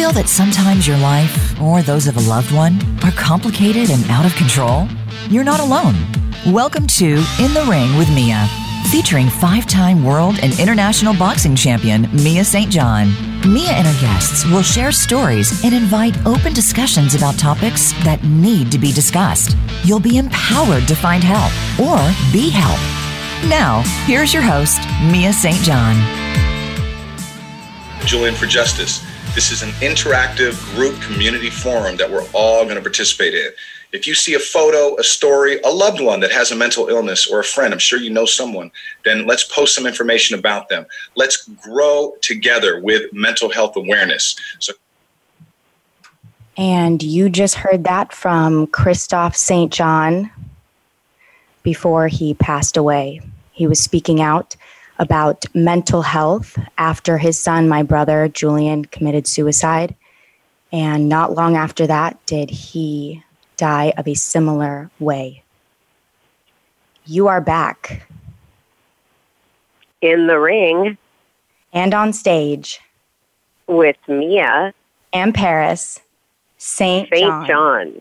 feel that sometimes your life, or those of a loved one, are complicated and out of control? You're not alone. Welcome to In the Ring with Mia, featuring five time world and international boxing champion Mia St. John. Mia and her guests will share stories and invite open discussions about topics that need to be discussed. You'll be empowered to find help or be helped. Now, here's your host, Mia St. John. Julian for Justice. This is an interactive group community forum that we're all going to participate in. If you see a photo, a story, a loved one that has a mental illness or a friend, I'm sure you know someone, then let's post some information about them. Let's grow together with mental health awareness. So and you just heard that from Kristoff St. John before he passed away. He was speaking out about mental health after his son, my brother Julian, committed suicide. And not long after that, did he die of a similar way. You are back. In the ring. And on stage. With Mia. And Paris. St. St. John.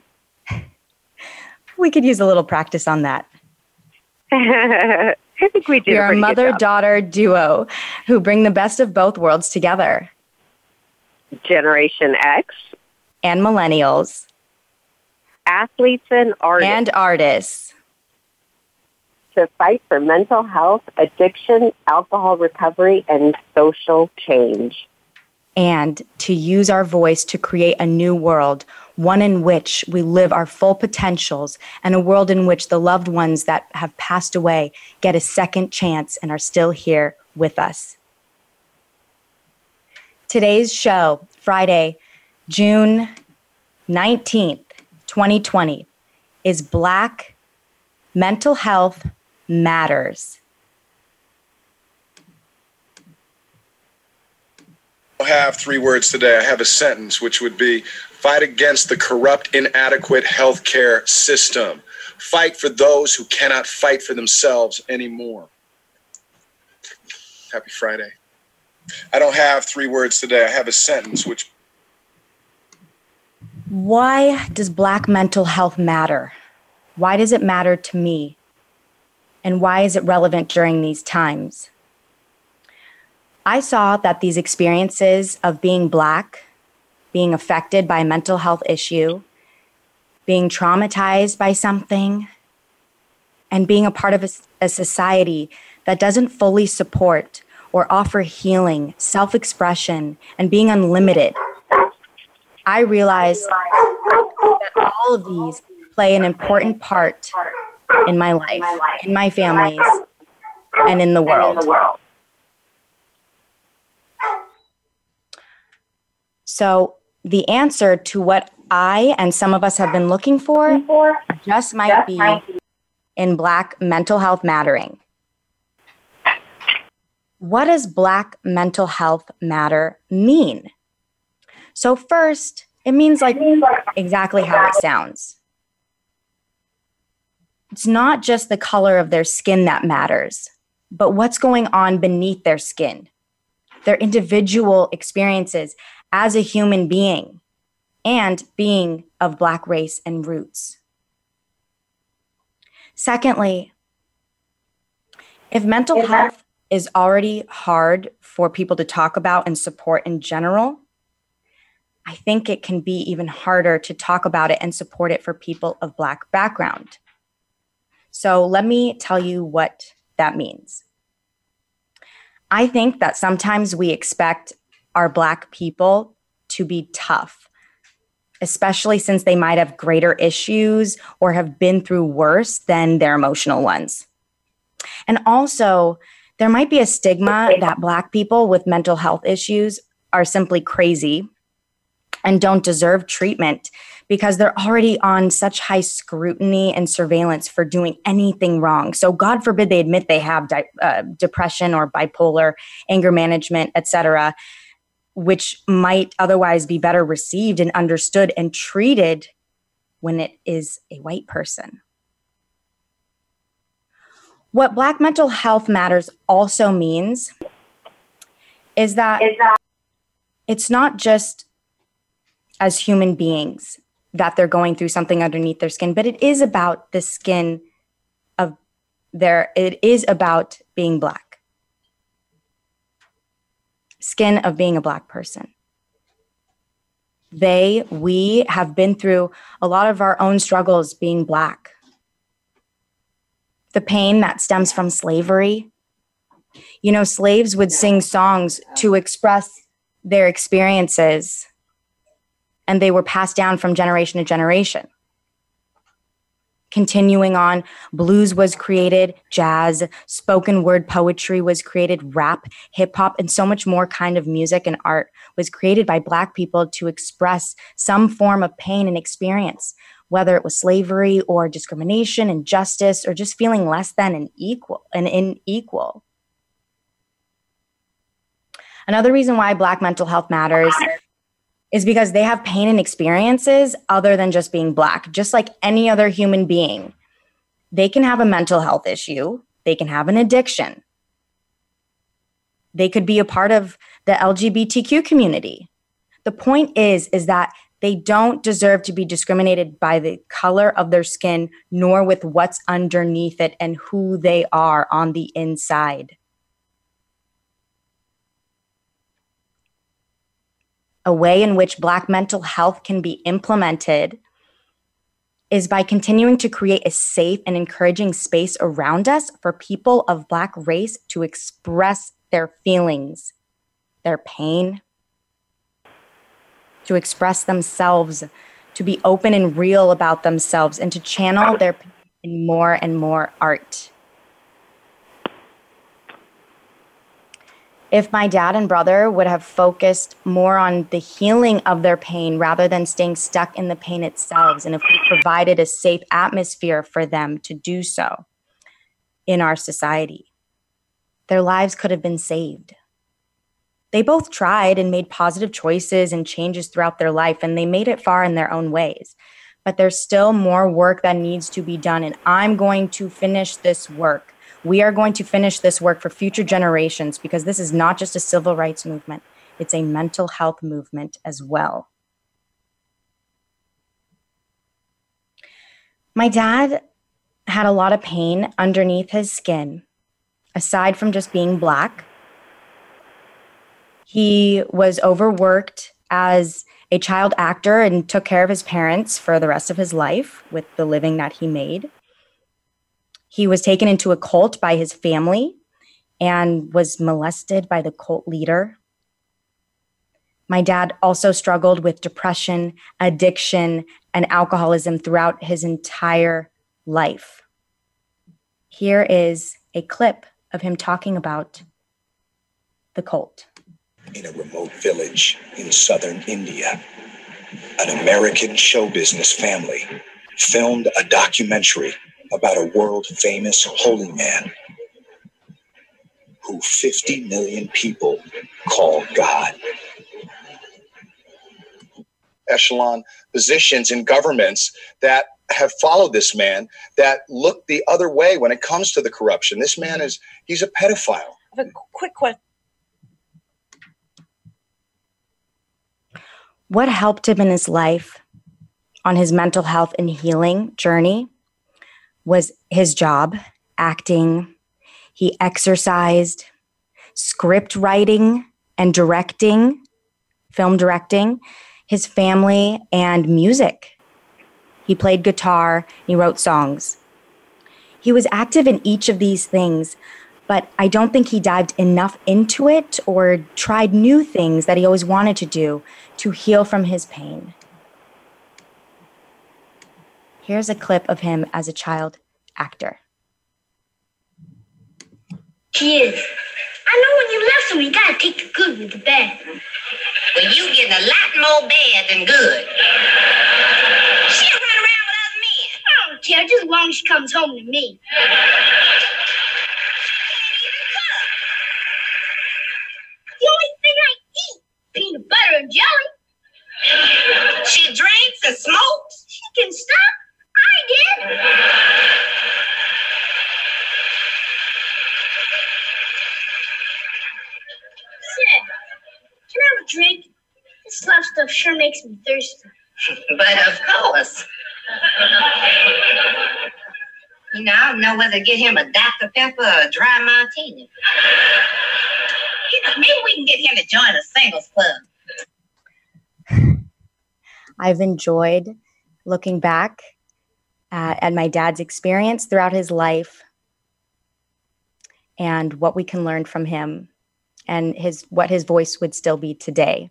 John. we could use a little practice on that. I think we do. You're a mother daughter duo who bring the best of both worlds together. Generation X and millennials, athletes and artists, and artists to fight for mental health, addiction, alcohol recovery, and social change. And to use our voice to create a new world one in which we live our full potentials, and a world in which the loved ones that have passed away get a second chance and are still here with us. Today's show, Friday, June 19th, 2020, is Black Mental Health Matters. Have three words today. I have a sentence which would be Fight against the corrupt, inadequate healthcare system. Fight for those who cannot fight for themselves anymore. Happy Friday. I don't have three words today. I have a sentence which. Why does Black mental health matter? Why does it matter to me? And why is it relevant during these times? I saw that these experiences of being Black being affected by a mental health issue, being traumatized by something, and being a part of a, a society that doesn't fully support or offer healing, self expression, and being unlimited. I realize that all of these play an important part in my life, in my families, and in the world. So, the answer to what I and some of us have been looking for just might be in Black mental health mattering. What does Black mental health matter mean? So, first, it means like exactly how it sounds. It's not just the color of their skin that matters, but what's going on beneath their skin, their individual experiences as a human being and being of Black race and roots. Secondly, if mental health is already hard for people to talk about and support in general, I think it can be even harder to talk about it and support it for people of Black background. So let me tell you what that means. I think that sometimes we expect our Black people to be tough, especially since they might have greater issues or have been through worse than their emotional ones. And also, there might be a stigma that Black people with mental health issues are simply crazy and don't deserve treatment because they're already on such high scrutiny and surveillance for doing anything wrong. So God forbid they admit they have di- uh, depression or bipolar, anger management, etc which might otherwise be better received and understood and treated when it is a white person. What Black mental health matters also means is that, is that it's not just as human beings that they're going through something underneath their skin, but it is about the skin of their, it is about being Black. Skin of being a Black person. They, we have been through a lot of our own struggles being Black. The pain that stems from slavery. You know, slaves would sing songs to express their experiences and they were passed down from generation to generation. Continuing on, blues was created, jazz, spoken word poetry was created, rap, hip hop, and so much more kind of music and art was created by Black people to express some form of pain and experience, whether it was slavery or discrimination, injustice, or just feeling less than and equal and unequal. Another reason why Black mental health matters is because they have pain and experiences other than just being Black, just like any other human being. They can have a mental health issue, they can have an addiction, they could be a part of the LGBTQ community. The point is, is that they don't deserve to be discriminated by the color of their skin, nor with what's underneath it and who they are on the inside. A way in which Black mental health can be implemented is by continuing to create a safe and encouraging space around us for people of Black race to express their feelings, their pain, to express themselves, to be open and real about themselves, and to channel their in more and more art. If my dad and brother would have focused more on the healing of their pain rather than staying stuck in the pain itself, and if we provided a safe atmosphere for them to do so in our society, their lives could have been saved. They both tried and made positive choices and changes throughout their life, and they made it far in their own ways. But there's still more work that needs to be done, and I'm going to finish this work we are going to finish this work for future generations because this is not just a civil rights movement, it's a mental health movement as well. My dad had a lot of pain underneath his skin, aside from just being black. He was overworked as a child actor and took care of his parents for the rest of his life with the living that he made. He was taken into a cult by his family and was molested by the cult leader. My dad also struggled with depression, addiction, and alcoholism throughout his entire life. Here is a clip of him talking about the cult. In a remote village in southern India, an American show business family filmed a documentary about a world famous holy man who 50 million people call God. Echelon positions in governments that have followed this man that look the other way when it comes to the corruption. This man is, he's a pedophile. A quick question. What helped him in his life on his mental health and healing journey was his job, acting. He exercised, script writing and directing, film directing, his family, and music. He played guitar, he wrote songs. He was active in each of these things, but I don't think he dived enough into it or tried new things that he always wanted to do to heal from his pain. Here's a clip of him as a child actor. Is. I know when you love someone, you gotta take the good with the bad. Well, you getting a lot more bad than good. She'll run around with other men. I don't care, just as long as she comes home to me. The only thing I eat, peanut butter and jelly. She drinks and smokes. She can stop. I did. Sid, can I have a drink? This stuff's stuff sure makes me thirsty. but of course. you know, I don't know whether to get him a Dr. Pepper or a dry martini. You know, maybe we can get him to join a singles club. I've enjoyed looking back Uh, at my dad's experience throughout his life and what we can learn from him and his what his voice would still be today.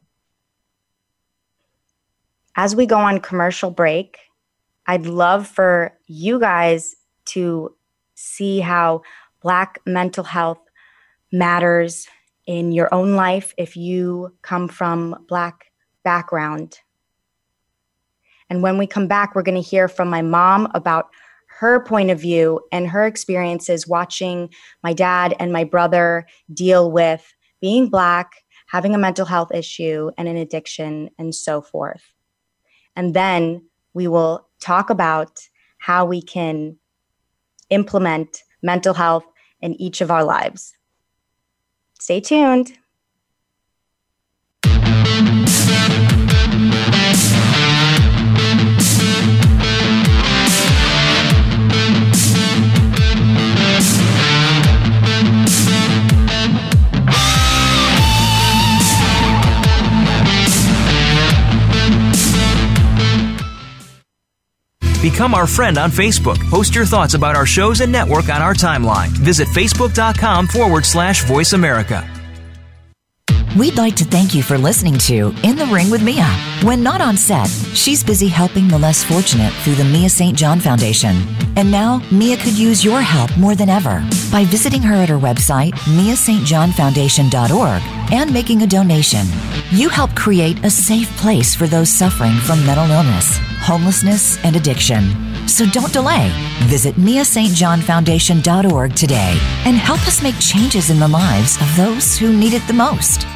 As we go on commercial break, I'd love for you guys to see how Black mental health matters in your own life if you come from Black background. And when we come back, we're going to hear from my mom about her point of view and her experiences watching my dad and my brother deal with being Black, having a mental health issue and an addiction, and so forth. And then we will talk about how we can implement mental health in each of our lives. Stay tuned. Become our friend on Facebook. Post your thoughts about our shows and network on our timeline. Visit facebook.com forward slash voice America. We'd like to thank you for listening to In the Ring with Mia. When not on set, she's busy helping the less fortunate through the Mia St. John Foundation. And now, Mia could use your help more than ever by visiting her at her website, miastjohnfoundation.org, and making a donation. You help create a safe place for those suffering from mental illness, homelessness, and addiction. So don't delay. Visit miastjohnfoundation.org today and help us make changes in the lives of those who need it the most.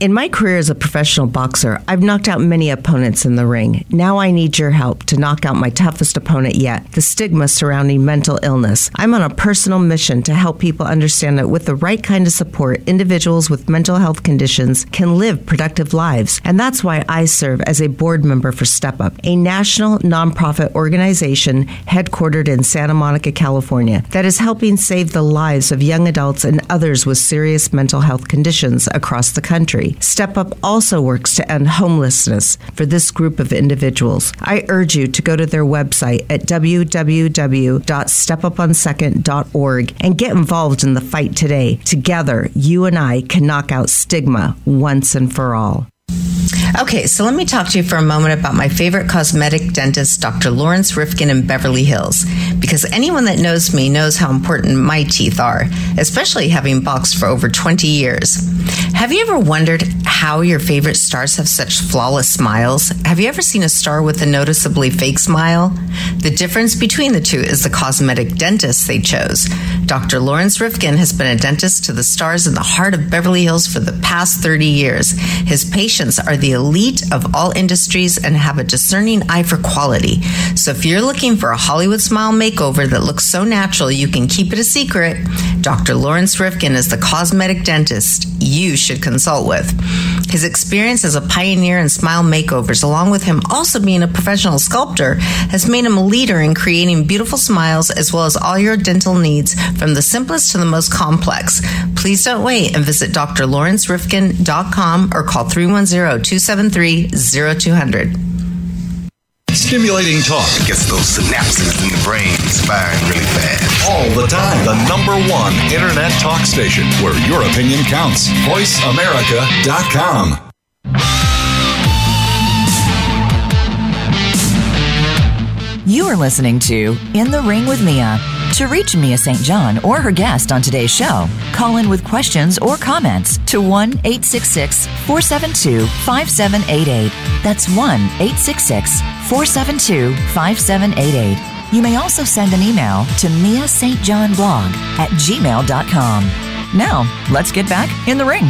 In my career as a professional boxer, I've knocked out many opponents in the ring. Now I need your help to knock out my toughest opponent yet the stigma surrounding mental illness. I'm on a personal mission to help people understand that with the right kind of support, individuals with mental health conditions can live productive lives. And that's why I serve as a board member for Step Up, a national nonprofit organization headquartered in Santa Monica, California, that is helping save the lives of young adults and others with serious mental health conditions across the country. Step Up also works to end homelessness for this group of individuals. I urge you to go to their website at www.stepuponsecond.org and get involved in the fight today. Together, you and I can knock out stigma once and for all. Okay, so let me talk to you for a moment about my favorite cosmetic dentist, Dr. Lawrence Rifkin in Beverly Hills, because anyone that knows me knows how important my teeth are, especially having boxed for over 20 years. Have you ever wondered how your favorite stars have such flawless smiles? Have you ever seen a star with a noticeably fake smile? The difference between the two is the cosmetic dentist they chose. Dr. Lawrence Rifkin has been a dentist to the stars in the heart of Beverly Hills for the past 30 years. His patients are the elite of all industries and have a discerning eye for quality. So if you're looking for a Hollywood smile makeover that looks so natural you can keep it a secret, Dr. Lawrence Rifkin is the cosmetic dentist you should consult with. His experience as a pioneer in smile makeovers, along with him also being a professional sculptor, has made him a leader in creating beautiful smiles as well as all your dental needs from the simplest to the most complex. Please don't wait and visit drlawrencerifkin.com or call 310 273 0200. Stimulating talk gets those synapses in the brain firing really fast. All the time. The number one internet talk station where your opinion counts. VoiceAmerica.com. You are listening to In the Ring with Mia. To reach Mia St. John or her guest on today's show, call in with questions or comments to 1 866 472 5788. That's 1 866 472 5788. You may also send an email to Mia St. John blog at gmail.com. Now, let's get back in the ring.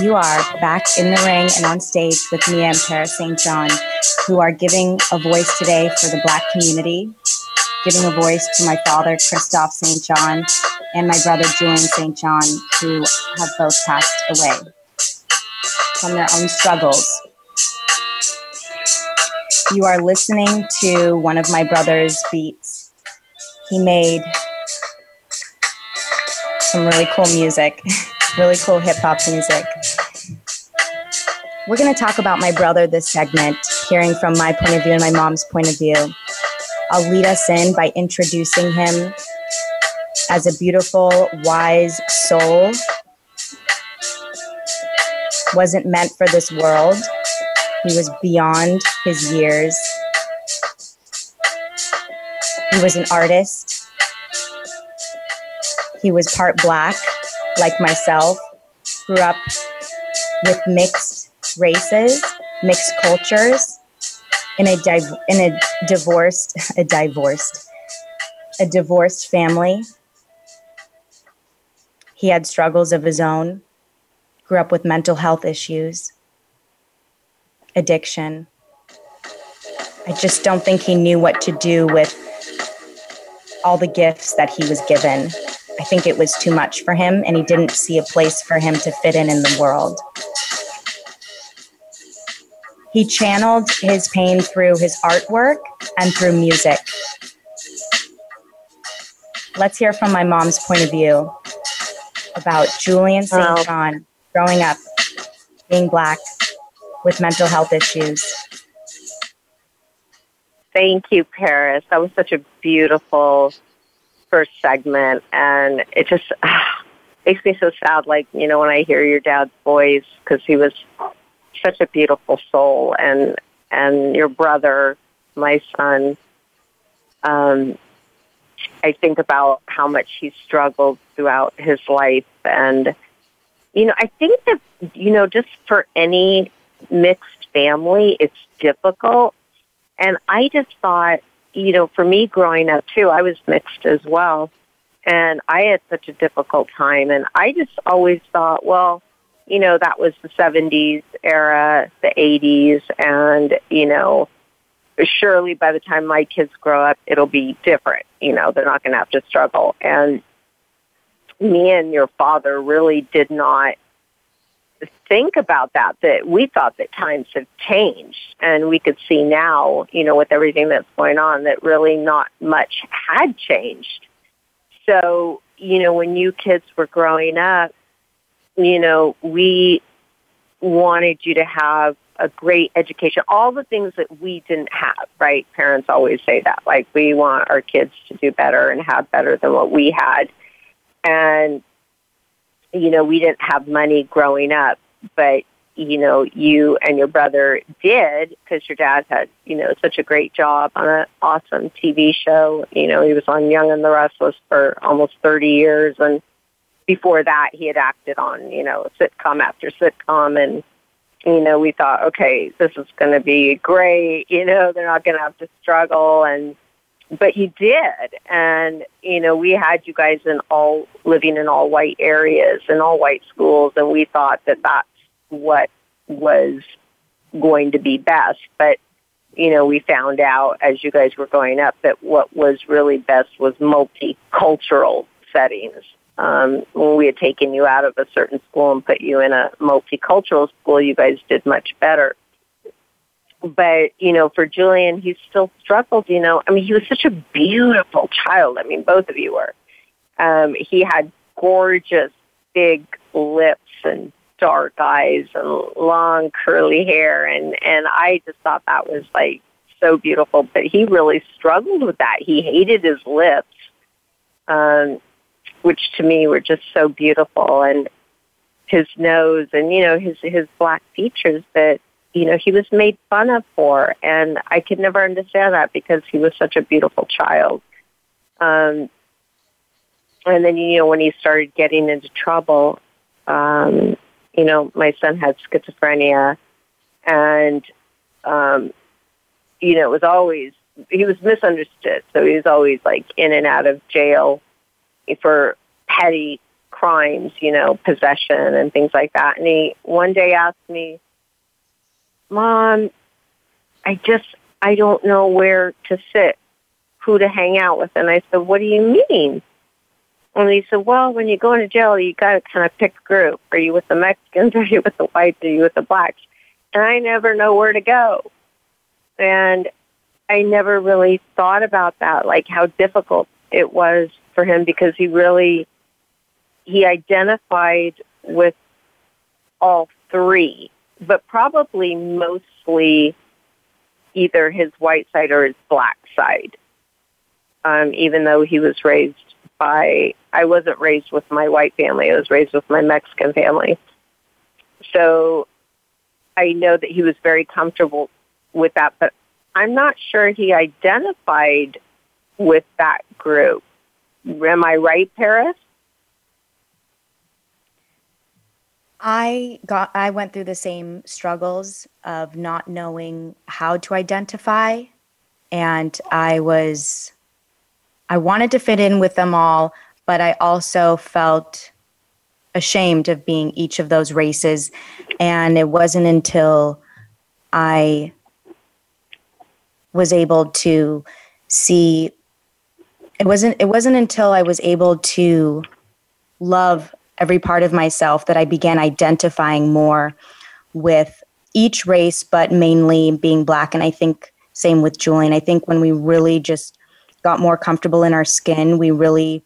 You are back in the ring and on stage with Mia and Paris St. John, who are giving a voice today for the Black community, giving a voice to my father, Kristoff St. John, and my brother, Julian St. John, who have both passed away from their own struggles. You are listening to one of my brother's beats. He made some really cool music, really cool hip hop music. We're going to talk about my brother this segment, hearing from my point of view and my mom's point of view. I'll lead us in by introducing him as a beautiful, wise soul. Wasn't meant for this world. He was beyond his years. He was an artist. He was part black, like myself, grew up with mixed races, mixed cultures, in a div- in a divorced a divorced a divorced family. He had struggles of his own. Grew up with mental health issues, addiction. I just don't think he knew what to do with all the gifts that he was given. I think it was too much for him, and he didn't see a place for him to fit in in the world. He channeled his pain through his artwork and through music. Let's hear from my mom's point of view about Julian St. John growing up, being black, with mental health issues. Thank you, Paris. That was such a beautiful first segment, and it just makes me so sad. Like you know, when I hear your dad's voice, because he was such a beautiful soul, and and your brother, my son. Um, I think about how much he struggled throughout his life, and you know, I think that you know, just for any mixed family, it's difficult. And I just thought you know, for me growing up too, I was mixed as well. And I had such a difficult time. And I just always thought, well, you know, that was the 70s era, the 80s. And, you know, surely by the time my kids grow up, it'll be different. You know, they're not going to have to struggle. And me and your father really did not think about that, that we thought that times have changed and we could see now, you know, with everything that's going on that really not much had changed. So, you know, when you kids were growing up, you know, we wanted you to have a great education, all the things that we didn't have, right? Parents always say that, like we want our kids to do better and have better than what we had. And you know, we didn't have money growing up, but you know, you and your brother did because your dad had, you know, such a great job on an awesome TV show. You know, he was on Young and the Restless for almost 30 years. And before that, he had acted on, you know, sitcom after sitcom. And, you know, we thought, okay, this is going to be great. You know, they're not going to have to struggle. And, but you did. And you know we had you guys in all living in all white areas and all white schools and we thought that that's what was going to be best. But you know we found out as you guys were going up that what was really best was multicultural settings. Um, when we had taken you out of a certain school and put you in a multicultural school you guys did much better but you know, for Julian, he still struggled. You know, I mean, he was such a beautiful child. I mean, both of you were. Um, he had gorgeous, big lips and dark eyes and long curly hair, and and I just thought that was like so beautiful. But he really struggled with that. He hated his lips, um, which to me were just so beautiful, and his nose, and you know, his his black features that you know, he was made fun of for. And I could never understand that because he was such a beautiful child. Um, and then, you know, when he started getting into trouble, um, you know, my son had schizophrenia and, um, you know, it was always, he was misunderstood. So he was always like in and out of jail for petty crimes, you know, possession and things like that. And he one day asked me, Mom, I just, I don't know where to sit, who to hang out with. And I said, What do you mean? And he said, Well, when you go into jail, you got to kind of pick a group. Are you with the Mexicans? Are you with the whites? Are you with the blacks? And I never know where to go. And I never really thought about that, like how difficult it was for him because he really he identified with all three, but probably mostly either his white side or his black side. Um, even though he was raised by, I wasn't raised with my white family. I was raised with my Mexican family. So I know that he was very comfortable with that, but I'm not sure he identified with that group. Am I right, Paris? I got I went through the same struggles of not knowing how to identify and I was I wanted to fit in with them all, but I also felt ashamed of being each of those races. And it wasn't until I was able to see it wasn't it wasn't until I was able to love every part of myself that I began identifying more with each race, but mainly being black. And I think same with Julian. I think when we really just got more comfortable in our skin, we really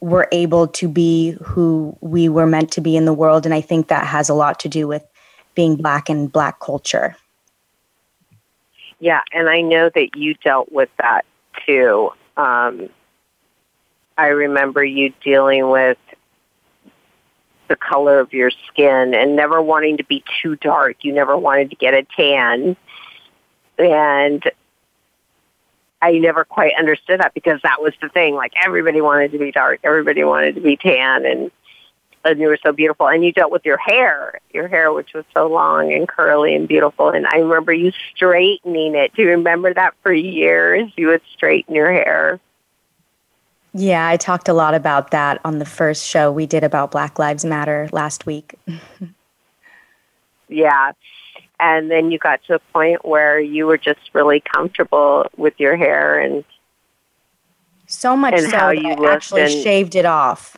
were able to be who we were meant to be in the world. And I think that has a lot to do with being black and black culture. Yeah, and I know that you dealt with that too. Um, I remember you dealing with the color of your skin and never wanting to be too dark. You never wanted to get a tan. And I never quite understood that because that was the thing. Like everybody wanted to be dark, everybody wanted to be tan, and and you were so beautiful. And you dealt with your hair, your hair, which was so long and curly and beautiful. And I remember you straightening it. Do you remember that for years? You would straighten your hair. Yeah, I talked a lot about that on the first show we did about Black Lives Matter last week. yeah. And then you got to a point where you were just really comfortable with your hair and so much and so that I actually and, shaved it off,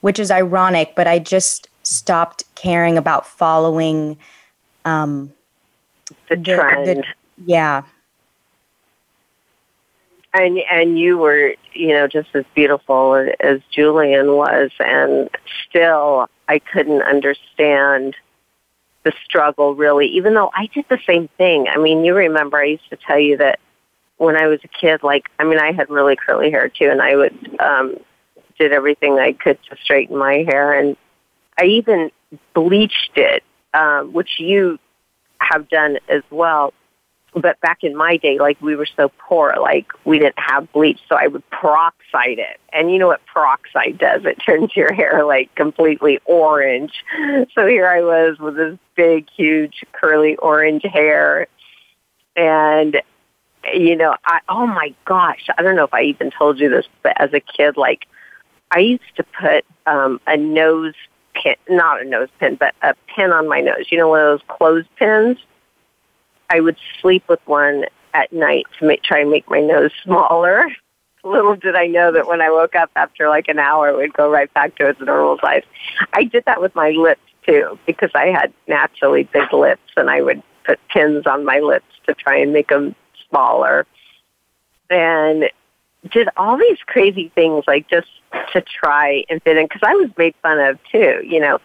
which is ironic, but I just stopped caring about following um, the trend. The, yeah and and you were you know just as beautiful as Julian was and still I couldn't understand the struggle really even though I did the same thing. I mean you remember I used to tell you that when I was a kid like I mean I had really curly hair too and I would um did everything I could to straighten my hair and I even bleached it um which you have done as well but back in my day, like we were so poor, like we didn't have bleach, so I would peroxide it. And you know what peroxide does? It turns your hair like completely orange. So here I was with this big, huge, curly orange hair. And, you know, I, oh my gosh, I don't know if I even told you this, but as a kid, like I used to put um, a nose pin, not a nose pin, but a pin on my nose. You know, one of those clothes pins I would sleep with one at night to make, try and make my nose smaller. Little did I know that when I woke up after like an hour, it would go right back to its normal size. I did that with my lips too because I had naturally big lips and I would put pins on my lips to try and make them smaller. And did all these crazy things like just to try and fit in because I was made fun of too, you know.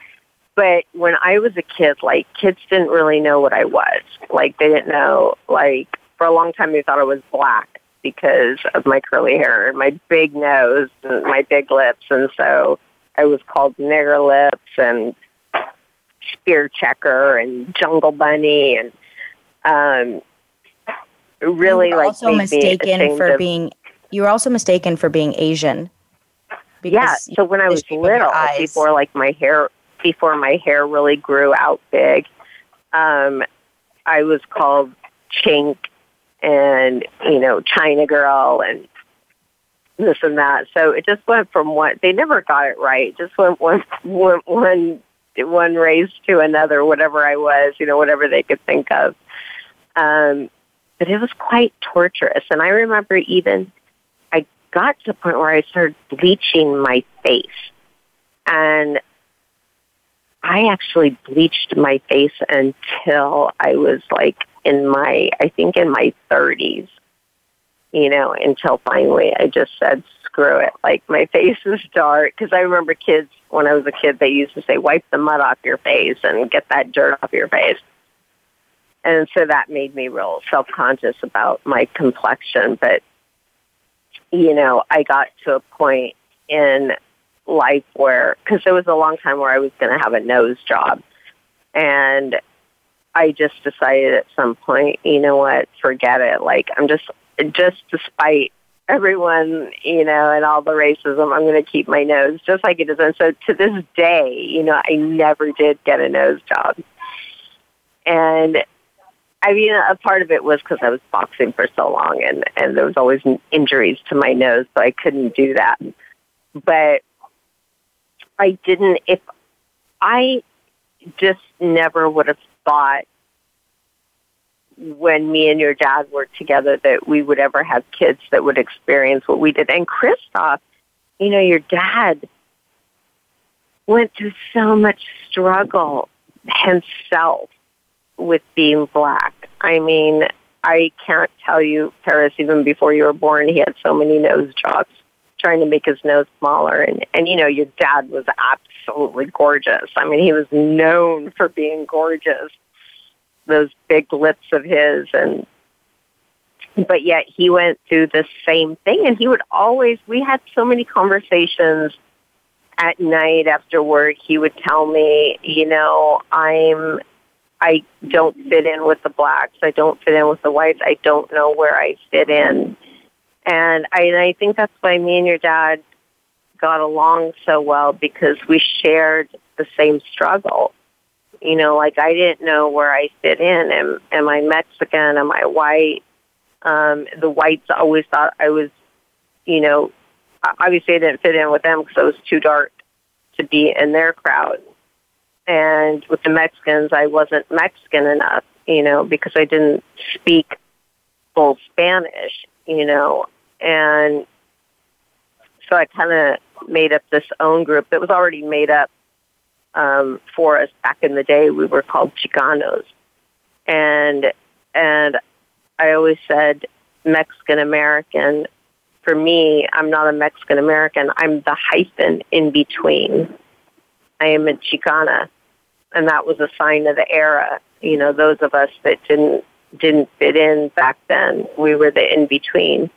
But when I was a kid, like kids didn't really know what I was. Like they didn't know. Like for a long time, they thought I was black because of my curly hair and my big nose and my big lips, and so I was called nigger lips and spear checker and jungle bunny and um really you were like also mistaken for of, being you were also mistaken for being Asian. Yeah, so when I was little, before like my hair before my hair really grew out big. Um, I was called Chink and, you know, China Girl and this and that. So it just went from one. They never got it right. Just went one one one one race to another. Whatever I was, you know, whatever they could think of. Um, but it was quite torturous. And I remember even I got to the point where I started bleaching my face, and I actually bleached my face until I was like in my, I think in my 30s you know, until finally I just said, screw it. Like my face is dark because I remember kids when I was a kid, they used to say, wipe the mud off your face and get that dirt off your face. And so that made me real self-conscious about my complexion. But, you know, I got to a point in life where, because there was a long time where I was going to have a nose job. And I just decided at some point, you know what, forget it. Like, I'm just just despite everyone, you know, and all the racism, I'm going to keep my nose just like it is. And so to this day, you know, I never did get a nose job. And I mean, a part of it was because I was boxing for so long and, and there was always injuries to my nose, so I couldn't do that. But I didn't, if I just never would have thought when me and your dad were together that we would ever have kids that would experience what we did. And Kristoff, you know, your dad went through so much struggle himself with being black. I mean, I can't tell you, Paris, even before you were born, he had so many nose jobs trying to make his nose smaller. And, and you know, your dad was absolutely gorgeous. I mean, he was known for being gorgeous those big lips of his. And but yet he went through the same thing. And he would always we had so many conversations at night after work he would tell me you know i'm i don't fit in with the blacks. I don't fit in with the whites. I don't know where i fit in and i and i think that's why me and your dad got along so well because we shared the same struggle you know, like I didn't know where I fit in. Am am I Mexican? Am I white? Um, the whites always thought I was, you know, obviously I didn't fit in with them because I was too dark to be in their crowd. And with the Mexicans, I wasn't Mexican enough, you know, because I didn't speak full Spanish, you know, and so I kind of made up this own group that was already made up um, for us back in the day. We were called Chicanos, and and I always said Mexican American. For me, I'm not a Mexican American. I'm the hyphen in between. I am a Chicana, and that was a sign of the era. You know, those of us that didn't didn't fit in back then, we were the in between.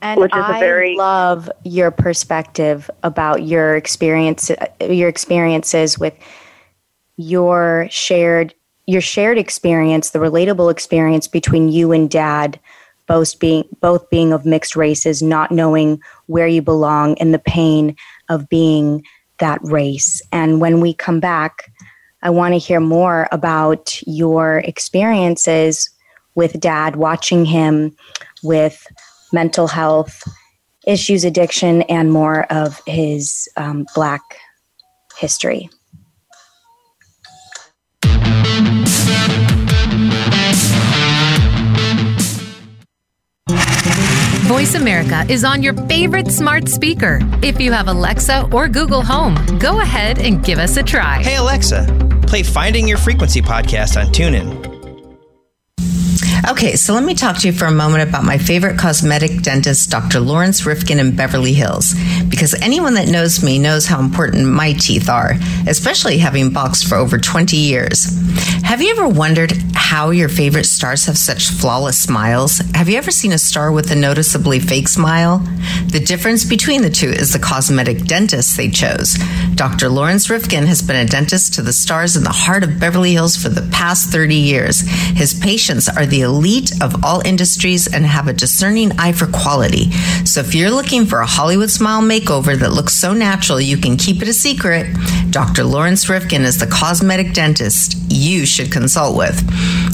And which is I a very love your perspective about your experience, your experiences with your shared your shared experience, the relatable experience between you and dad, both being both being of mixed races, not knowing where you belong, and the pain of being that race. And when we come back, I want to hear more about your experiences with dad, watching him with mental health issues, addiction, and more of his um, Black history. Voice America is on your favorite smart speaker. If you have Alexa or Google Home, go ahead and give us a try. Hey, Alexa, play Finding Your Frequency podcast on TuneIn. Okay, so let me talk to you for a moment about my favorite cosmetic dentist, Dr. Lawrence Rifkin in Beverly Hills, because anyone that knows me knows how important my teeth are, especially having boxed for over 20 years. Have you ever wondered how your favorite stars have such flawless smiles? Have you ever seen a star with a noticeably fake smile? The difference between the two is the cosmetic dentist they chose. Dr. Lawrence Rifkin has been a dentist to the stars in the heart of Beverly Hills for the past 30 years. His patients are the elite of all industries and have a discerning eye for quality. So if you're looking for a Hollywood smile makeover that looks so natural you can keep it a secret, Dr. Lawrence Rifkin is the cosmetic dentist you should consult with.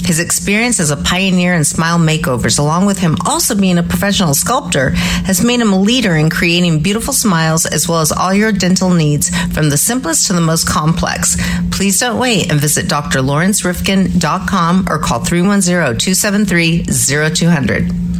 His experience as a pioneer in smile makeovers, along with him also being a professional sculptor, has made him a leader in creating beautiful smiles as well as all your dental needs from the simplest to the most complex. Please don't wait and visit drlawrencerifkin.com or call 310 273 0200.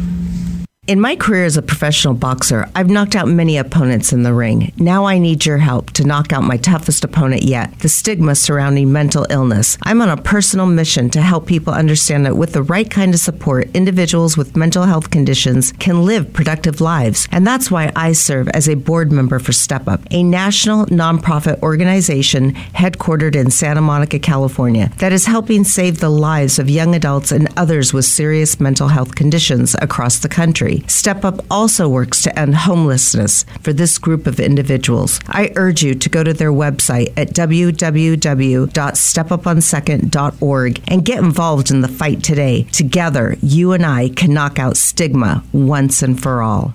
In my career as a professional boxer, I've knocked out many opponents in the ring. Now I need your help to knock out my toughest opponent yet the stigma surrounding mental illness. I'm on a personal mission to help people understand that with the right kind of support, individuals with mental health conditions can live productive lives. And that's why I serve as a board member for Step Up, a national nonprofit organization headquartered in Santa Monica, California, that is helping save the lives of young adults and others with serious mental health conditions across the country. Step Up also works to end homelessness for this group of individuals. I urge you to go to their website at www.stepuponsecond.org and get involved in the fight today. Together, you and I can knock out stigma once and for all.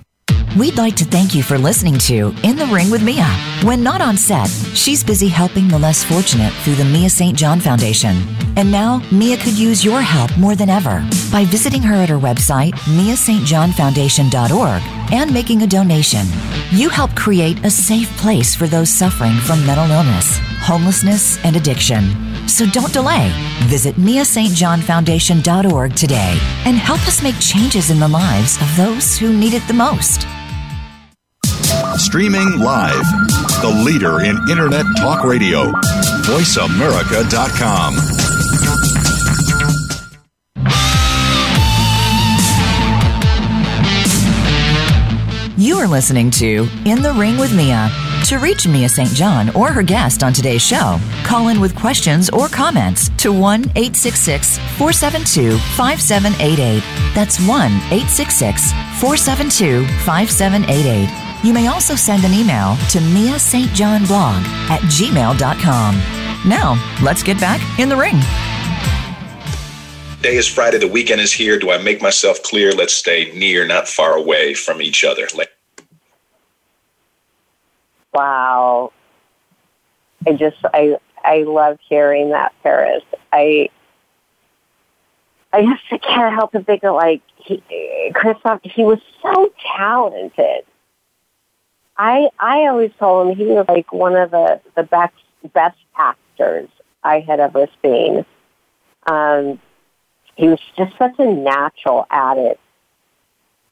We'd like to thank you for listening to In the Ring with Mia. When not on set, she's busy helping the less fortunate through the Mia St. John Foundation. And now, Mia could use your help more than ever by visiting her at her website, miastjohnfoundation.org, and making a donation. You help create a safe place for those suffering from mental illness, homelessness, and addiction. So don't delay. Visit miastjohnfoundation.org today and help us make changes in the lives of those who need it the most. Streaming live, the leader in Internet Talk Radio, VoiceAmerica.com. You are listening to In the Ring with Mia. To reach Mia St. John or her guest on today's show, call in with questions or comments to 1 866 472 5788. That's 1 866 472 5788. You may also send an email to Mia St. John blog at gmail.com. Now, let's get back in the ring. Day is Friday. The weekend is here. Do I make myself clear? Let's stay near, not far away from each other. Wow. I just I I love hearing that, Paris. I I just can't help but think of like he, Kristoff. He was so talented. I I always told him he was like one of the the best best actors I had ever seen. Um, he was just such a natural at it,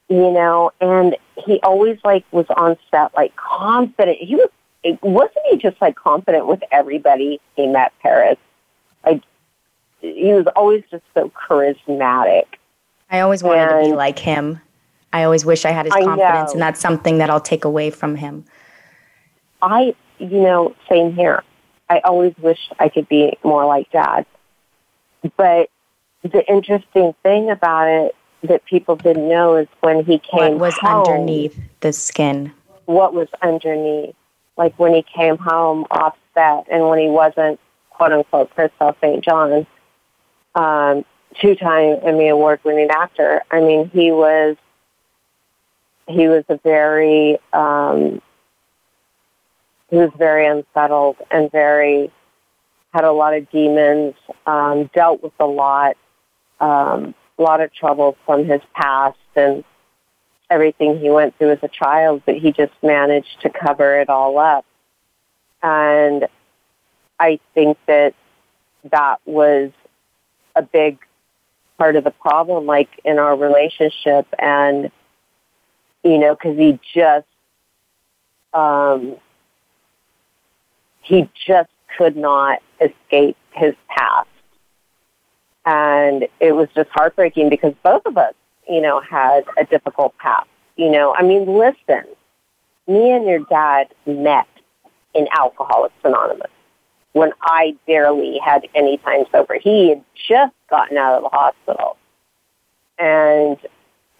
you know. And he always like was on set like confident. He was wasn't he just like confident with everybody he met Paris? Like he was always just so charismatic. I always wanted and, to be like him. I always wish I had his confidence, and that's something that I'll take away from him. I, you know, same here. I always wish I could be more like dad. But the interesting thing about it that people didn't know is when he came what was home, underneath the skin. What was underneath? Like when he came home off set and when he wasn't quote unquote Kristoff St. John, um, two time Emmy award winning actor. I mean, he was he was a very um, he was very unsettled and very had a lot of demons, um, dealt with a lot, um, a lot of trouble from his past and everything he went through as a child, but he just managed to cover it all up. And I think that that was a big part of the problem, like in our relationship. And you know, because he just, um, he just could not escape his past. And it was just heartbreaking because both of us, you know, had a difficult past. You know, I mean, listen, me and your dad met in Alcoholics Anonymous when I barely had any time sober. He had just gotten out of the hospital. And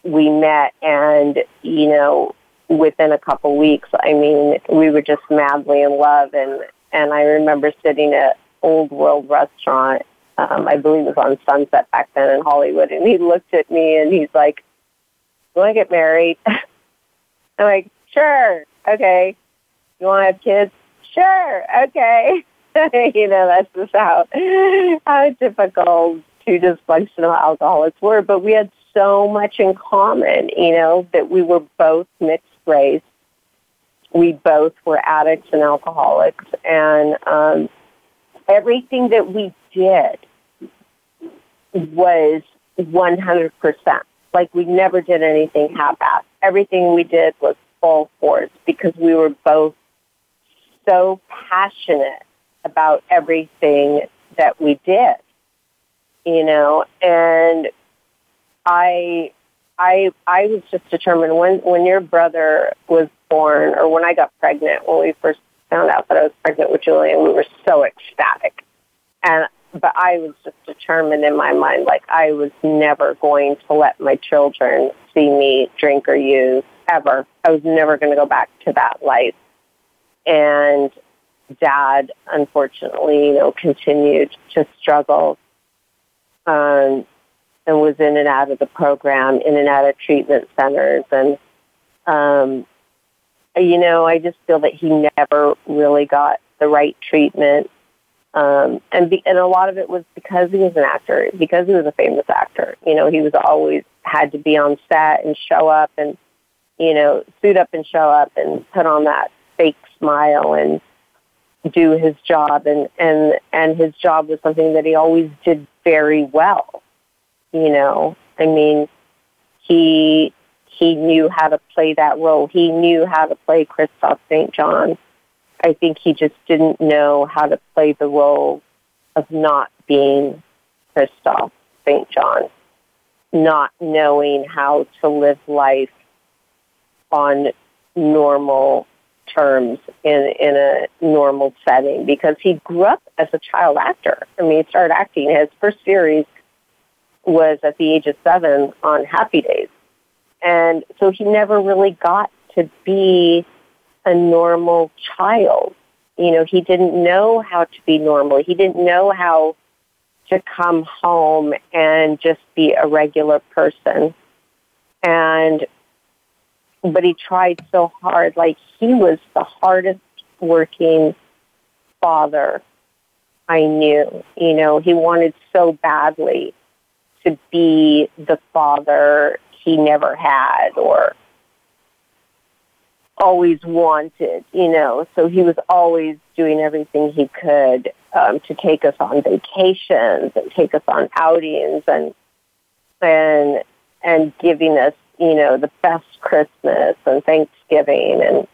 we met and, you know, within a couple weeks, I mean, we were just madly in love. And, and I remember sitting at Old World Restaurant, um, I believe it was on Sunset back then in Hollywood, and he looked at me and he's like, "You want to get married?" I'm like, "Sure, okay." You want to have kids? Sure, okay. you know, that's just how how typical two dysfunctional alcoholics were. But we had so much in common, you know, that we were both mixed race. We both were addicts and alcoholics, and um, everything that we did was 100%. Like we never did anything half-assed. Everything we did was full force because we were both so passionate about everything that we did, you know, and I, I, I was just determined when, when your brother was born or when I got pregnant, when we first found out that I was pregnant with Julian, we were so ecstatic. And, but I was just determined in my mind, like I was never going to let my children see me drink or use ever. I was never going to go back to that life. And dad, unfortunately, you know, continued to struggle um, and was in and out of the program, in and out of treatment centers. And, um, you know, I just feel that he never really got the right treatment. Um, and, be, and a lot of it was because he was an actor, because he was a famous actor. You know, he was always had to be on set and show up and, you know, suit up and show up and put on that fake smile and do his job and and and his job was something that he always did very well you know i mean he he knew how to play that role he knew how to play kristoff st john i think he just didn't know how to play the role of not being kristoff st john not knowing how to live life on normal terms in in a normal setting because he grew up as a child actor. I mean, he started acting. His first series was at the age of seven on Happy Days, and so he never really got to be a normal child. You know, he didn't know how to be normal. He didn't know how to come home and just be a regular person. And but he tried so hard. Like he was the hardest working father I knew. You know, he wanted so badly to be the father he never had or always wanted, you know. So he was always doing everything he could um, to take us on vacations and take us on outings and and and giving us you know, the best Christmas and Thanksgiving. And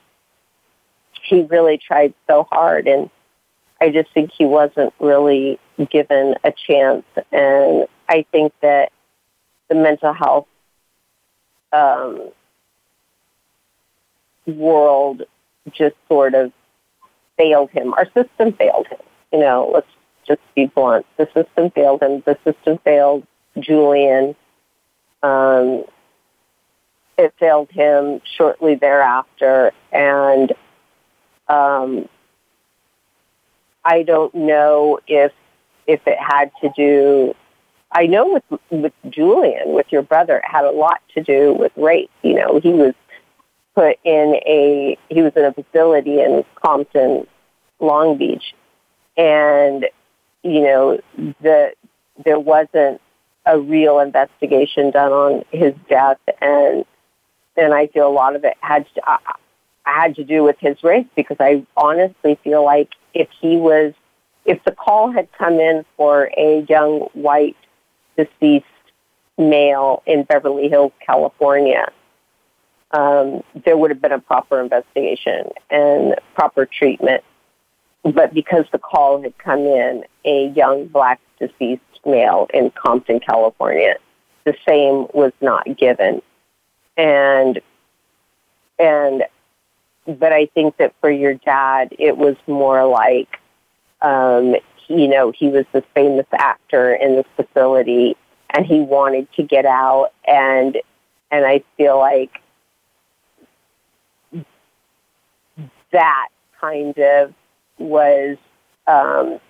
he really tried so hard. And I just think he wasn't really given a chance. And I think that the mental health um, world just sort of failed him. Our system failed him. You know, let's just be blunt. The system failed him. The system failed Julian. Um, it failed him shortly thereafter, and um, I don't know if if it had to do. I know with with Julian, with your brother, it had a lot to do with race. You know, he was put in a he was in a facility in Compton, Long Beach, and you know the there wasn't a real investigation done on his death and and I feel a lot of it had to, uh, had to do with his race because I honestly feel like if he was, if the call had come in for a young white deceased male in Beverly Hills, California, um, there would have been a proper investigation and proper treatment. But because the call had come in, a young black deceased male in Compton, California, the same was not given and and but I think that for your dad, it was more like, um, you know, he was this famous actor in this facility, and he wanted to get out, and and I feel like that kind of was um,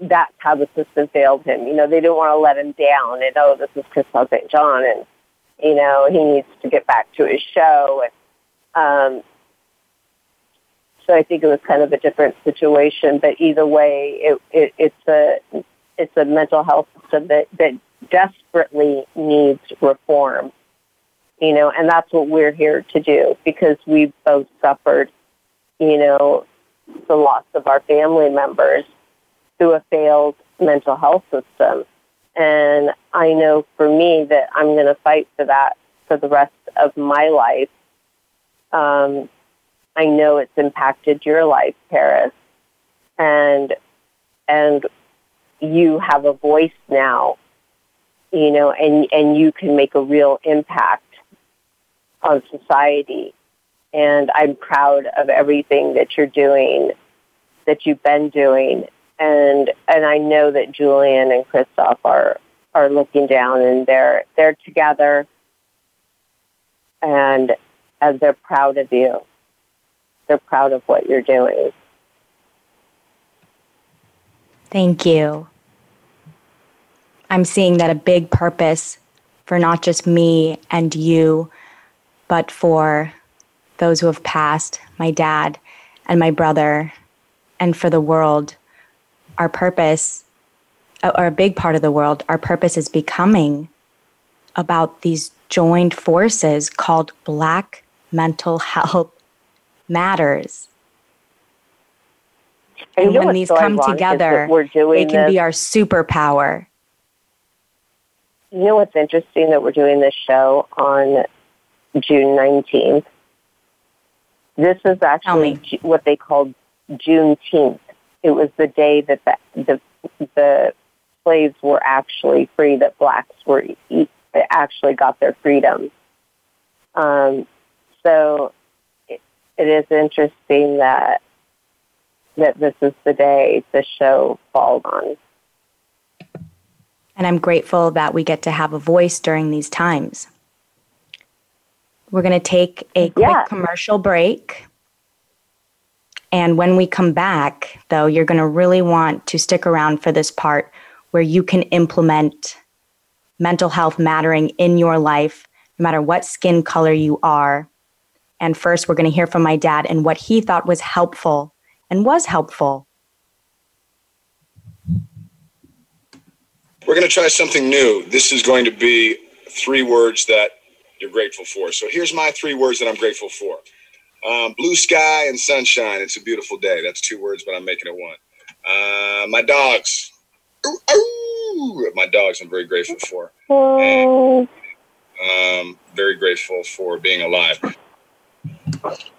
that's how the system failed him. You know, they didn't want to let him down. And oh, this is Kristoff St. John, and you know he needs to get back to his show. And um, so I think it was kind of a different situation. But either way, it, it, it's a it's a mental health system that that desperately needs reform. You know, and that's what we're here to do because we've both suffered, you know, the loss of our family members through a failed mental health system. And I know for me that I'm going to fight for that for the rest of my life. Um, I know it's impacted your life, Paris, and and you have a voice now, you know, and and you can make a real impact on society. And I'm proud of everything that you're doing, that you've been doing, and and I know that Julian and Kristoff are are looking down and they're they're together, and and they're proud of you. They're proud of what you're doing. Thank you. I'm seeing that a big purpose for not just me and you, but for those who have passed, my dad and my brother, and for the world, our purpose, uh, or a big part of the world, our purpose is becoming about these joined forces called Black mental health matters. And, and when these so come together, we're doing it can this. be our superpower. You know what's interesting that we're doing this show on June 19th? This is actually what they called Juneteenth. It was the day that the, the, the slaves were actually free, that blacks were actually got their freedom. Um, so it is interesting that that this is the day the show falls on. And I'm grateful that we get to have a voice during these times. We're going to take a quick yeah. commercial break. And when we come back, though, you're going to really want to stick around for this part where you can implement mental health mattering in your life, no matter what skin color you are, and first, we're going to hear from my dad and what he thought was helpful and was helpful. We're going to try something new. This is going to be three words that you're grateful for. So here's my three words that I'm grateful for um, blue sky and sunshine. It's a beautiful day. That's two words, but I'm making it one. Uh, my dogs. Ooh, ooh, my dogs, I'm very grateful for. And, um, very grateful for being alive.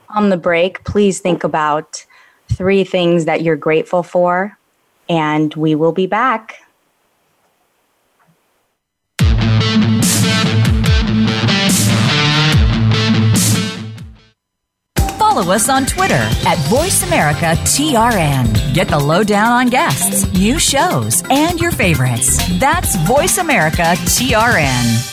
On the break, please think about three things that you're grateful for, and we will be back. Follow us on Twitter at VoiceAmericaTRN. Get the lowdown on guests, new shows, and your favorites. That's VoiceAmericaTRN.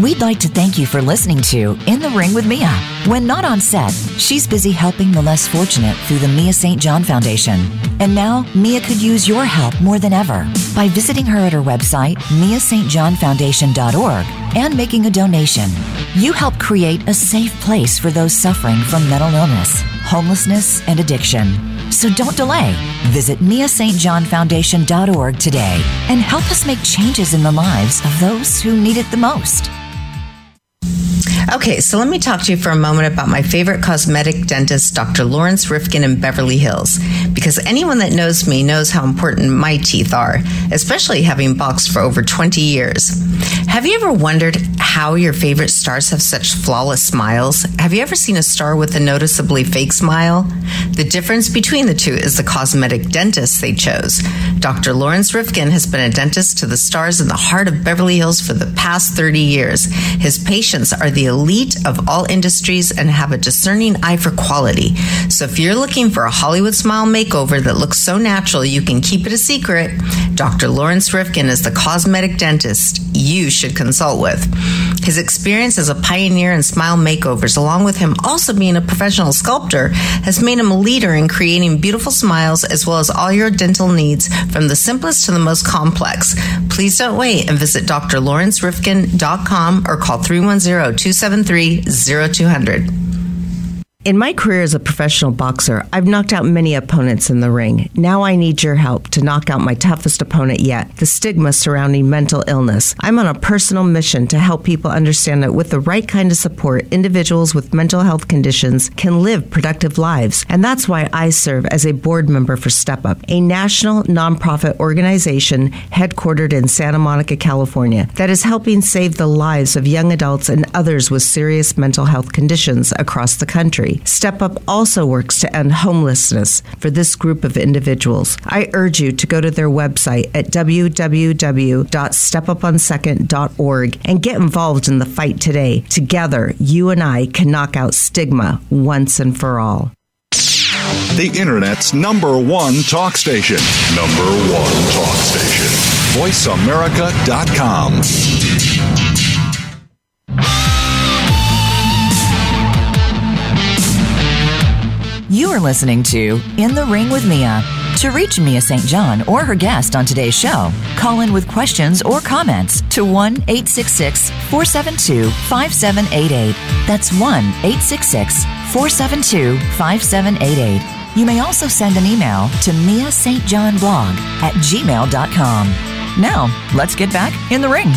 We'd like to thank you for listening to In the Ring with Mia. When not on set, she's busy helping the less fortunate through the Mia St. John Foundation. And now, Mia could use your help more than ever by visiting her at her website, miastjohnfoundation.org, and making a donation. You help create a safe place for those suffering from mental illness, homelessness, and addiction. So don't delay. Visit miastjohnfoundation.org today and help us make changes in the lives of those who need it the most. Okay, so let me talk to you for a moment about my favorite cosmetic dentist, Dr. Lawrence Rifkin in Beverly Hills, because anyone that knows me knows how important my teeth are, especially having boxed for over 20 years. Have you ever wondered how your favorite stars have such flawless smiles? Have you ever seen a star with a noticeably fake smile? The difference between the two is the cosmetic dentist they chose. Dr. Lawrence Rifkin has been a dentist to the stars in the heart of Beverly Hills for the past 30 years. His patients are the elite of all industries and have a discerning eye for quality. So if you're looking for a Hollywood smile makeover that looks so natural you can keep it a secret, Dr. Lawrence Rifkin is the cosmetic dentist you should consult with. His experience as a pioneer in smile makeovers, along with him also being a professional sculptor, has made him a leader in creating beautiful smiles as well as all your dental needs from the simplest to the most complex. Please don't wait and visit drlawrencerifkin.com or call 310 273 0200. In my career as a professional boxer, I've knocked out many opponents in the ring. Now I need your help to knock out my toughest opponent yet the stigma surrounding mental illness. I'm on a personal mission to help people understand that with the right kind of support, individuals with mental health conditions can live productive lives. And that's why I serve as a board member for Step Up, a national nonprofit organization headquartered in Santa Monica, California, that is helping save the lives of young adults and others with serious mental health conditions across the country. Step Up also works to end homelessness for this group of individuals. I urge you to go to their website at www.stepuponsecond.org and get involved in the fight today. Together, you and I can knock out stigma once and for all. The Internet's number one talk station. Number one talk station. VoiceAmerica.com. You are listening to In the Ring with Mia. To reach Mia St. John or her guest on today's show, call in with questions or comments to 1 866 472 5788. That's 1 866 472 5788. You may also send an email to Mia St. John blog at gmail.com. Now, let's get back in the ring.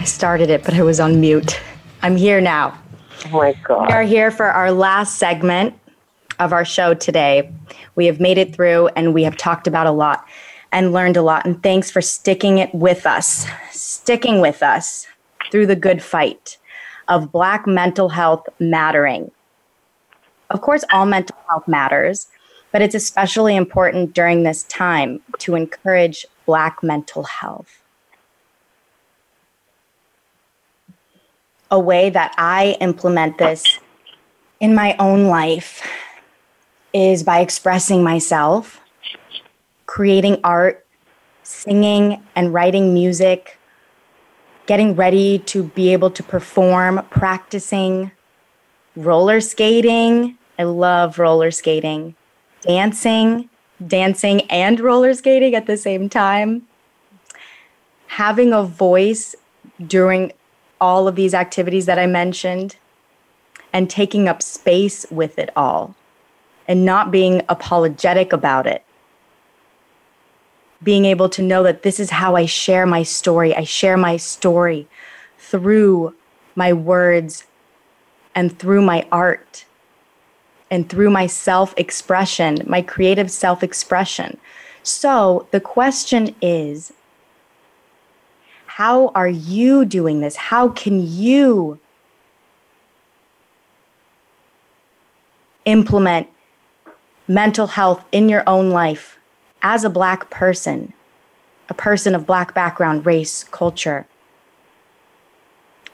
I started it, but I was on mute. I'm here now. Oh my God. We are here for our last segment of our show today. We have made it through and we have talked about a lot and learned a lot. And thanks for sticking it with us, sticking with us through the good fight of Black mental health mattering. Of course, all mental health matters, but it's especially important during this time to encourage Black mental health. A way that I implement this in my own life is by expressing myself, creating art, singing and writing music, getting ready to be able to perform, practicing, roller skating. I love roller skating, dancing, dancing and roller skating at the same time. Having a voice during all of these activities that I mentioned and taking up space with it all and not being apologetic about it. Being able to know that this is how I share my story. I share my story through my words and through my art and through my self expression, my creative self expression. So the question is how are you doing this? How can you implement mental health in your own life as a Black person, a person of Black background, race, culture?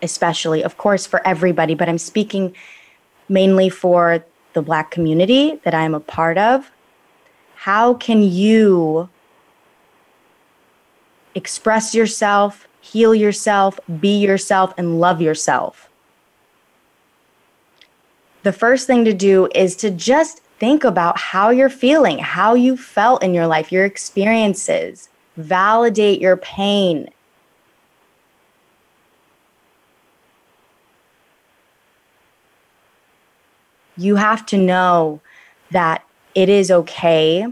Especially, of course, for everybody, but I'm speaking mainly for the Black community that I'm a part of. How can you express yourself, heal yourself, be yourself, and love yourself. The first thing to do is to just think about how you're feeling, how you felt in your life, your experiences. Validate your pain. You have to know that it is okay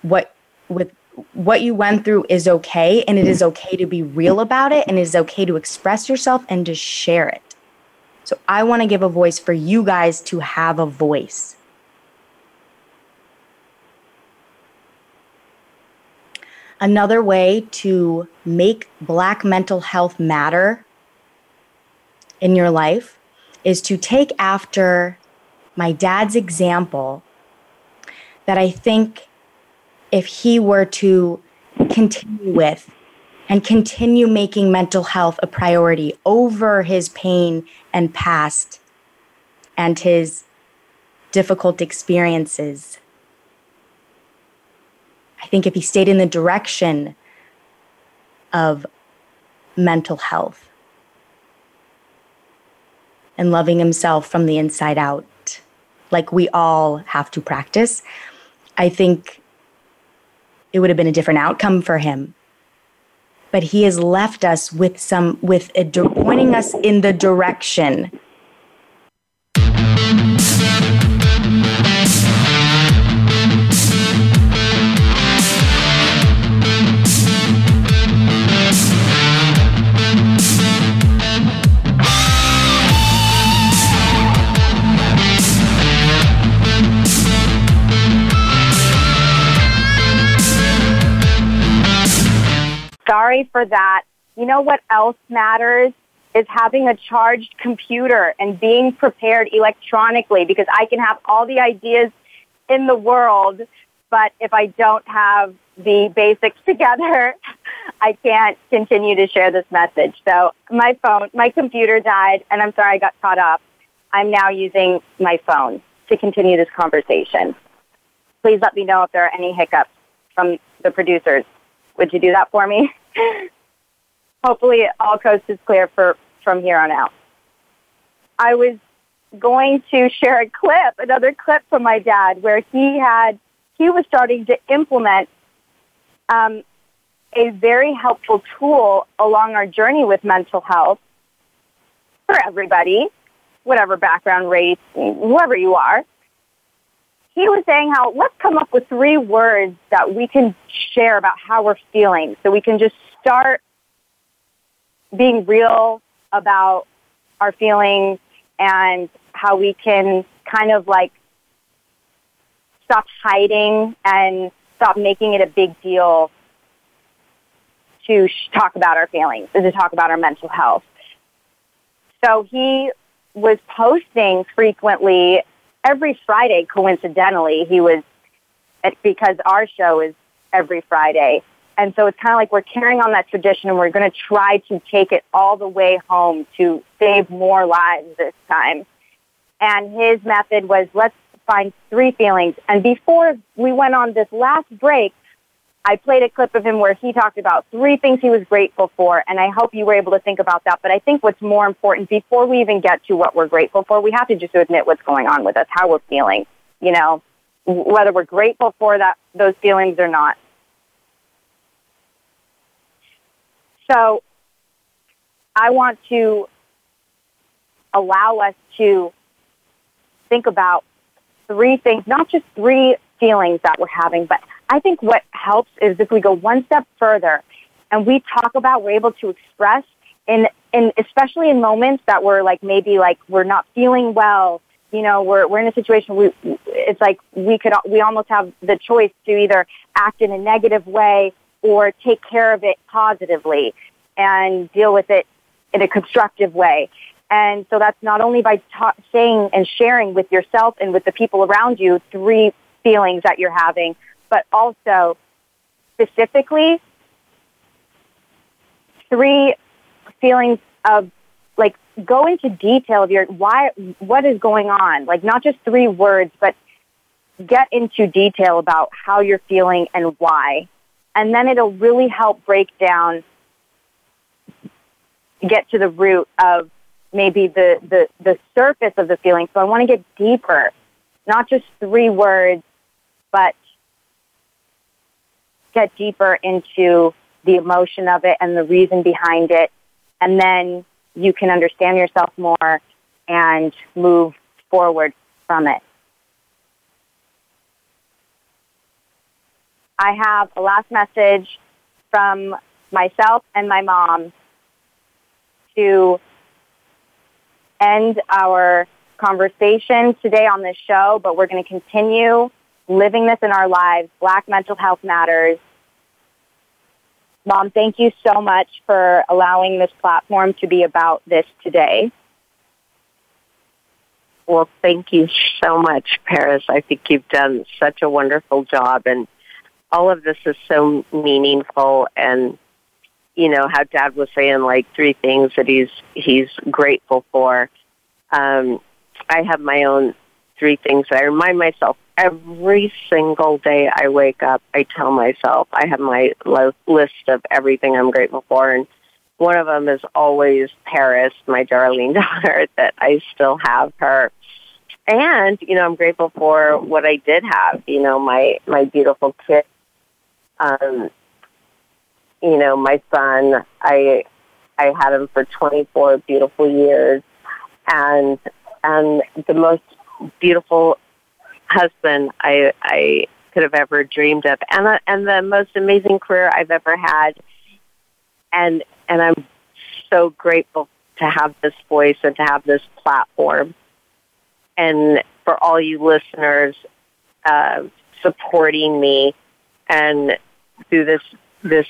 what with what you went through is okay and it is okay to be real about it and it is okay to express yourself and to share it. So I want to give a voice for you guys to have a voice. Another way to make Black mental health matter in your life is to take after my dad's example that I think if he were to continue with and continue making mental health a priority over his pain and past and his difficult experiences. I think if he stayed in the direction of mental health and loving himself from the inside out, like we all have to practice, I think it would have been a different outcome for him. But he has left us with some, with a, pointing us in the direction sorry for that. You know what else matters? Is having a charged computer and being prepared electronically because I can have all the ideas in the world, but if I don't have the basics together, I can't continue to share this message. So my phone, my computer died, and I'm sorry I got caught up. I'm now using my phone to continue this conversation. Please let me know if there are any hiccups from the producers. Would you do that for me? hopefully all coast is clear for from here on out. I was going to share a clip, another clip from my dad, where he had he was starting to implement um, a very helpful tool along our journey with mental health for everybody, whatever background, race, whoever you are. He was saying how let's come up with three words that we can share about how we're feeling so we can just start being real about our feelings and how we can kind of like stop hiding and stop making it a big deal to sh- talk about our feelings and to talk about our mental health. So he was posting frequently every Friday, coincidentally. He was, because our show is every Friday. And so it's kind of like we're carrying on that tradition and we're going to try to take it all the way home to save more lives this time. And his method was let's find three feelings. And before we went on this last break, I played a clip of him where he talked about three things he was grateful for. And I hope you were able to think about that. But I think what's more important before we even get to what we're grateful for, we have to just admit what's going on with us, how we're feeling, you know, whether we're grateful for that, those feelings or not. So I want to allow us to think about three things, not just three feelings that we're having, but I think what helps is if we go one step further and we talk about, we're able to express in, in, especially in moments that we're like, maybe like we're not feeling well, you know, we're, we're in a situation we, it's like we could, we almost have the choice to either act in a negative way or take care of it positively and deal with it in a constructive way. And so that's not only by ta- saying and sharing with yourself and with the people around you three feelings that you're having, but also specifically three feelings of like go into detail of your why what is going on like not just three words but get into detail about how you're feeling and why and then it'll really help break down, get to the root of maybe the, the, the surface of the feeling. So I want to get deeper, not just three words, but get deeper into the emotion of it and the reason behind it. And then you can understand yourself more and move forward from it. I have a last message from myself and my mom to end our conversation today on this show, but we're going to continue living this in our lives. Black mental health matters. Mom, thank you so much for allowing this platform to be about this today. Well, thank you so much, Paris. I think you've done such a wonderful job and all of this is so meaningful and you know, how Dad was saying like three things that he's he's grateful for. Um, I have my own three things that I remind myself every single day I wake up. I tell myself I have my lo- list of everything I'm grateful for, and one of them is always Paris, my darling daughter, that I still have her. And, you know, I'm grateful for what I did have, you know, my, my beautiful kid. Um, you know, my son, I, I had him for 24 beautiful years and, and the most beautiful husband I, I could have ever dreamed of and, uh, and the most amazing career I've ever had. And, and I'm so grateful to have this voice and to have this platform. And for all you listeners uh, supporting me and through this this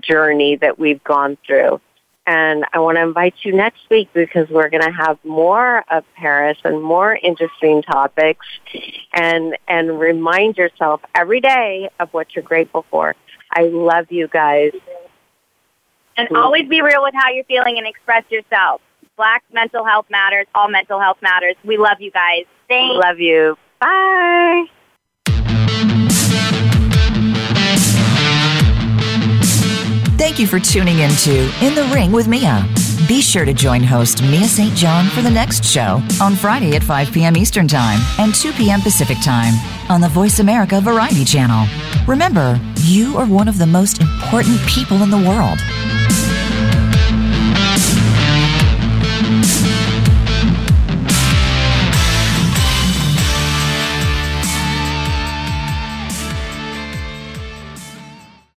journey that we've gone through. And I want to invite you next week because we're going to have more of Paris and more interesting topics and and remind yourself every day of what you're grateful for. I love you guys. And always be real with how you're feeling and express yourself. Black mental health matters. All mental health matters. We love you guys. Thanks. Love you. Bye. Thank you for tuning in to In the Ring with Mia. Be sure to join host Mia St. John for the next show on Friday at 5 p.m. Eastern Time and 2 p.m. Pacific Time on the Voice America Variety Channel. Remember, you are one of the most important people in the world.